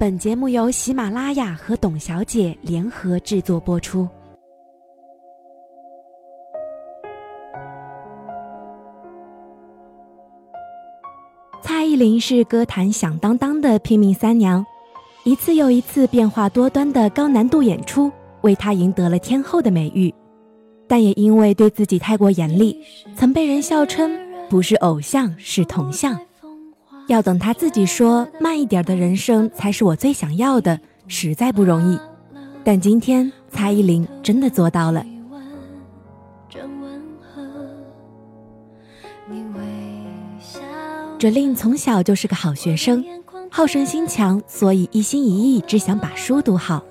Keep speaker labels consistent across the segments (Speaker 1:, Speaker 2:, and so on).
Speaker 1: 本节目由喜马拉雅和董小姐联合制作播出。蔡依林是歌坛响当当的拼命三娘，一次又一次变化多端的高难度演出，为她赢得了天后的美誉。但也因为对自己太过严厉，曾被人笑称不是偶像是铜像。要等他自己说慢一点的人生才是我最想要的，实在不容易。但今天蔡依林真的做到了。哲令从小就是个好学生，好胜心强，所以一心一意只想把书读好。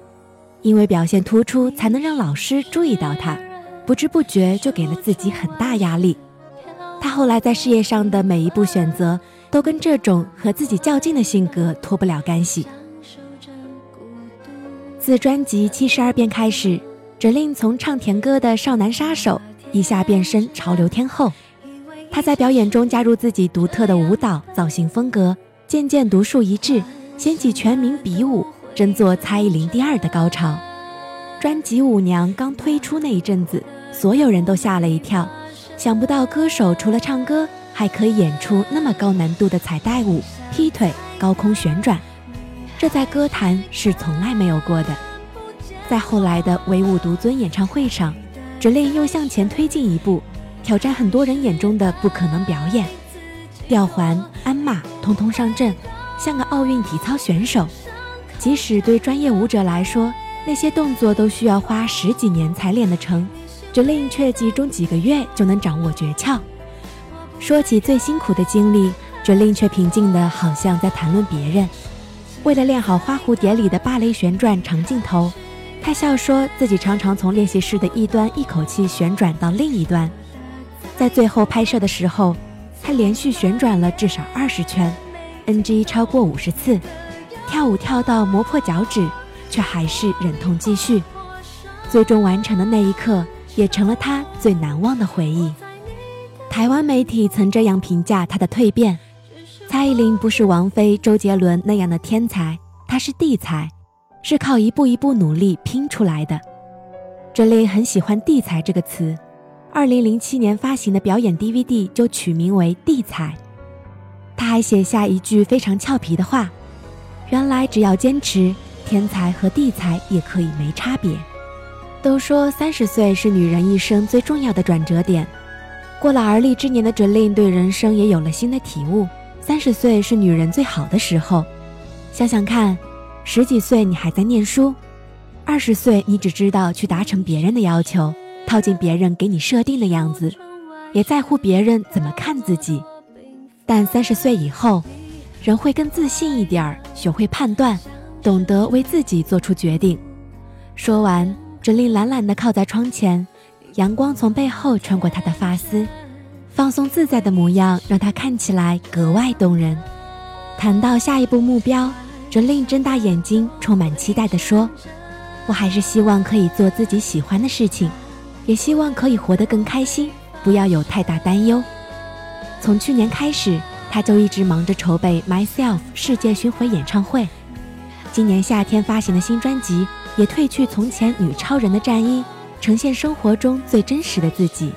Speaker 1: 因为表现突出，才能让老师注意到他，不知不觉就给了自己很大压力。他后来在事业上的每一步选择。都跟这种和自己较劲的性格脱不了干系。自专辑《七十二变》开始，哲令从唱甜歌的少男杀手一下变身潮流天后。他在表演中加入自己独特的舞蹈造型风格，渐渐独树一帜，掀起全民比武、争做蔡依林第二的高潮。专辑《舞娘》刚推出那一阵子，所有人都吓了一跳，想不到歌手除了唱歌。还可以演出那么高难度的彩带舞、劈腿、高空旋转，这在歌坛是从来没有过的。在后来的唯舞独尊演唱会上，哲令又向前推进一步，挑战很多人眼中的不可能表演，吊环、鞍马通通上阵，像个奥运体操选手。即使对专业舞者来说，那些动作都需要花十几年才练得成，哲令却集中几个月就能掌握诀窍。说起最辛苦的经历，，Jolin 却平静的好像在谈论别人。为了练好花蝴蝶里的芭蕾旋转长镜头，他笑说自己常常从练习室的一端一口气旋转到另一端。在最后拍摄的时候，他连续旋转了至少二十圈，NG 超过五十次，跳舞跳到磨破脚趾，却还是忍痛继续。最终完成的那一刻，也成了他最难忘的回忆。台湾媒体曾这样评价她的蜕变：蔡依林不是王菲、周杰伦那样的天才，她是地才，是靠一步一步努力拼出来的。这里很喜欢“地才”这个词，二零零七年发行的表演 DVD 就取名为《地才》。他还写下一句非常俏皮的话：“原来只要坚持，天才和地才也可以没差别。”都说三十岁是女人一生最重要的转折点。过了而立之年的哲令对人生也有了新的体悟。三十岁是女人最好的时候，想想看，十几岁你还在念书，二十岁你只知道去达成别人的要求，套进别人给你设定的样子，也在乎别人怎么看自己。但三十岁以后，人会更自信一点儿，学会判断，懂得为自己做出决定。说完，哲令懒懒地靠在窗前。阳光从背后穿过她的发丝，放松自在的模样让她看起来格外动人。谈到下一步目标，哲令睁大眼睛，充满期待地说：“我还是希望可以做自己喜欢的事情，也希望可以活得更开心，不要有太大担忧。”从去年开始，他就一直忙着筹备《Myself》世界巡回演唱会。今年夏天发行的新专辑也褪去从前女超人的战衣。呈现生活中最真实的自己，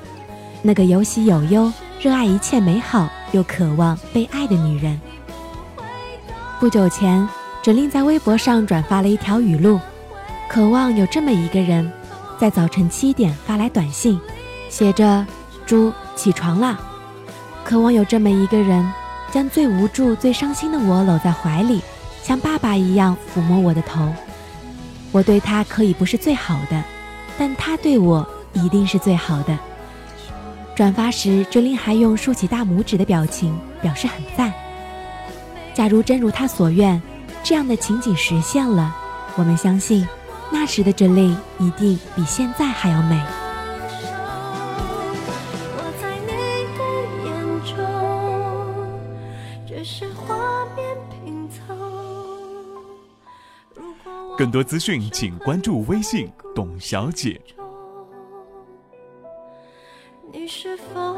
Speaker 1: 那个有喜有忧、热爱一切美好又渴望被爱的女人。不久前，哲令在微博上转发了一条语录：“渴望有这么一个人，在早晨七点发来短信，写着‘猪起床啦’。渴望有这么一个人，将最无助、最伤心的我搂在怀里，像爸爸一样抚摸我的头。我对他可以不是最好的。”但他对我一定是最好的。转发时，哲林还用竖起大拇指的表情表示很赞。假如真如他所愿，这样的情景实现了，我们相信，那时的真令一定比现在还要美。
Speaker 2: 更多资讯，请关注微信“董小姐”。你是否？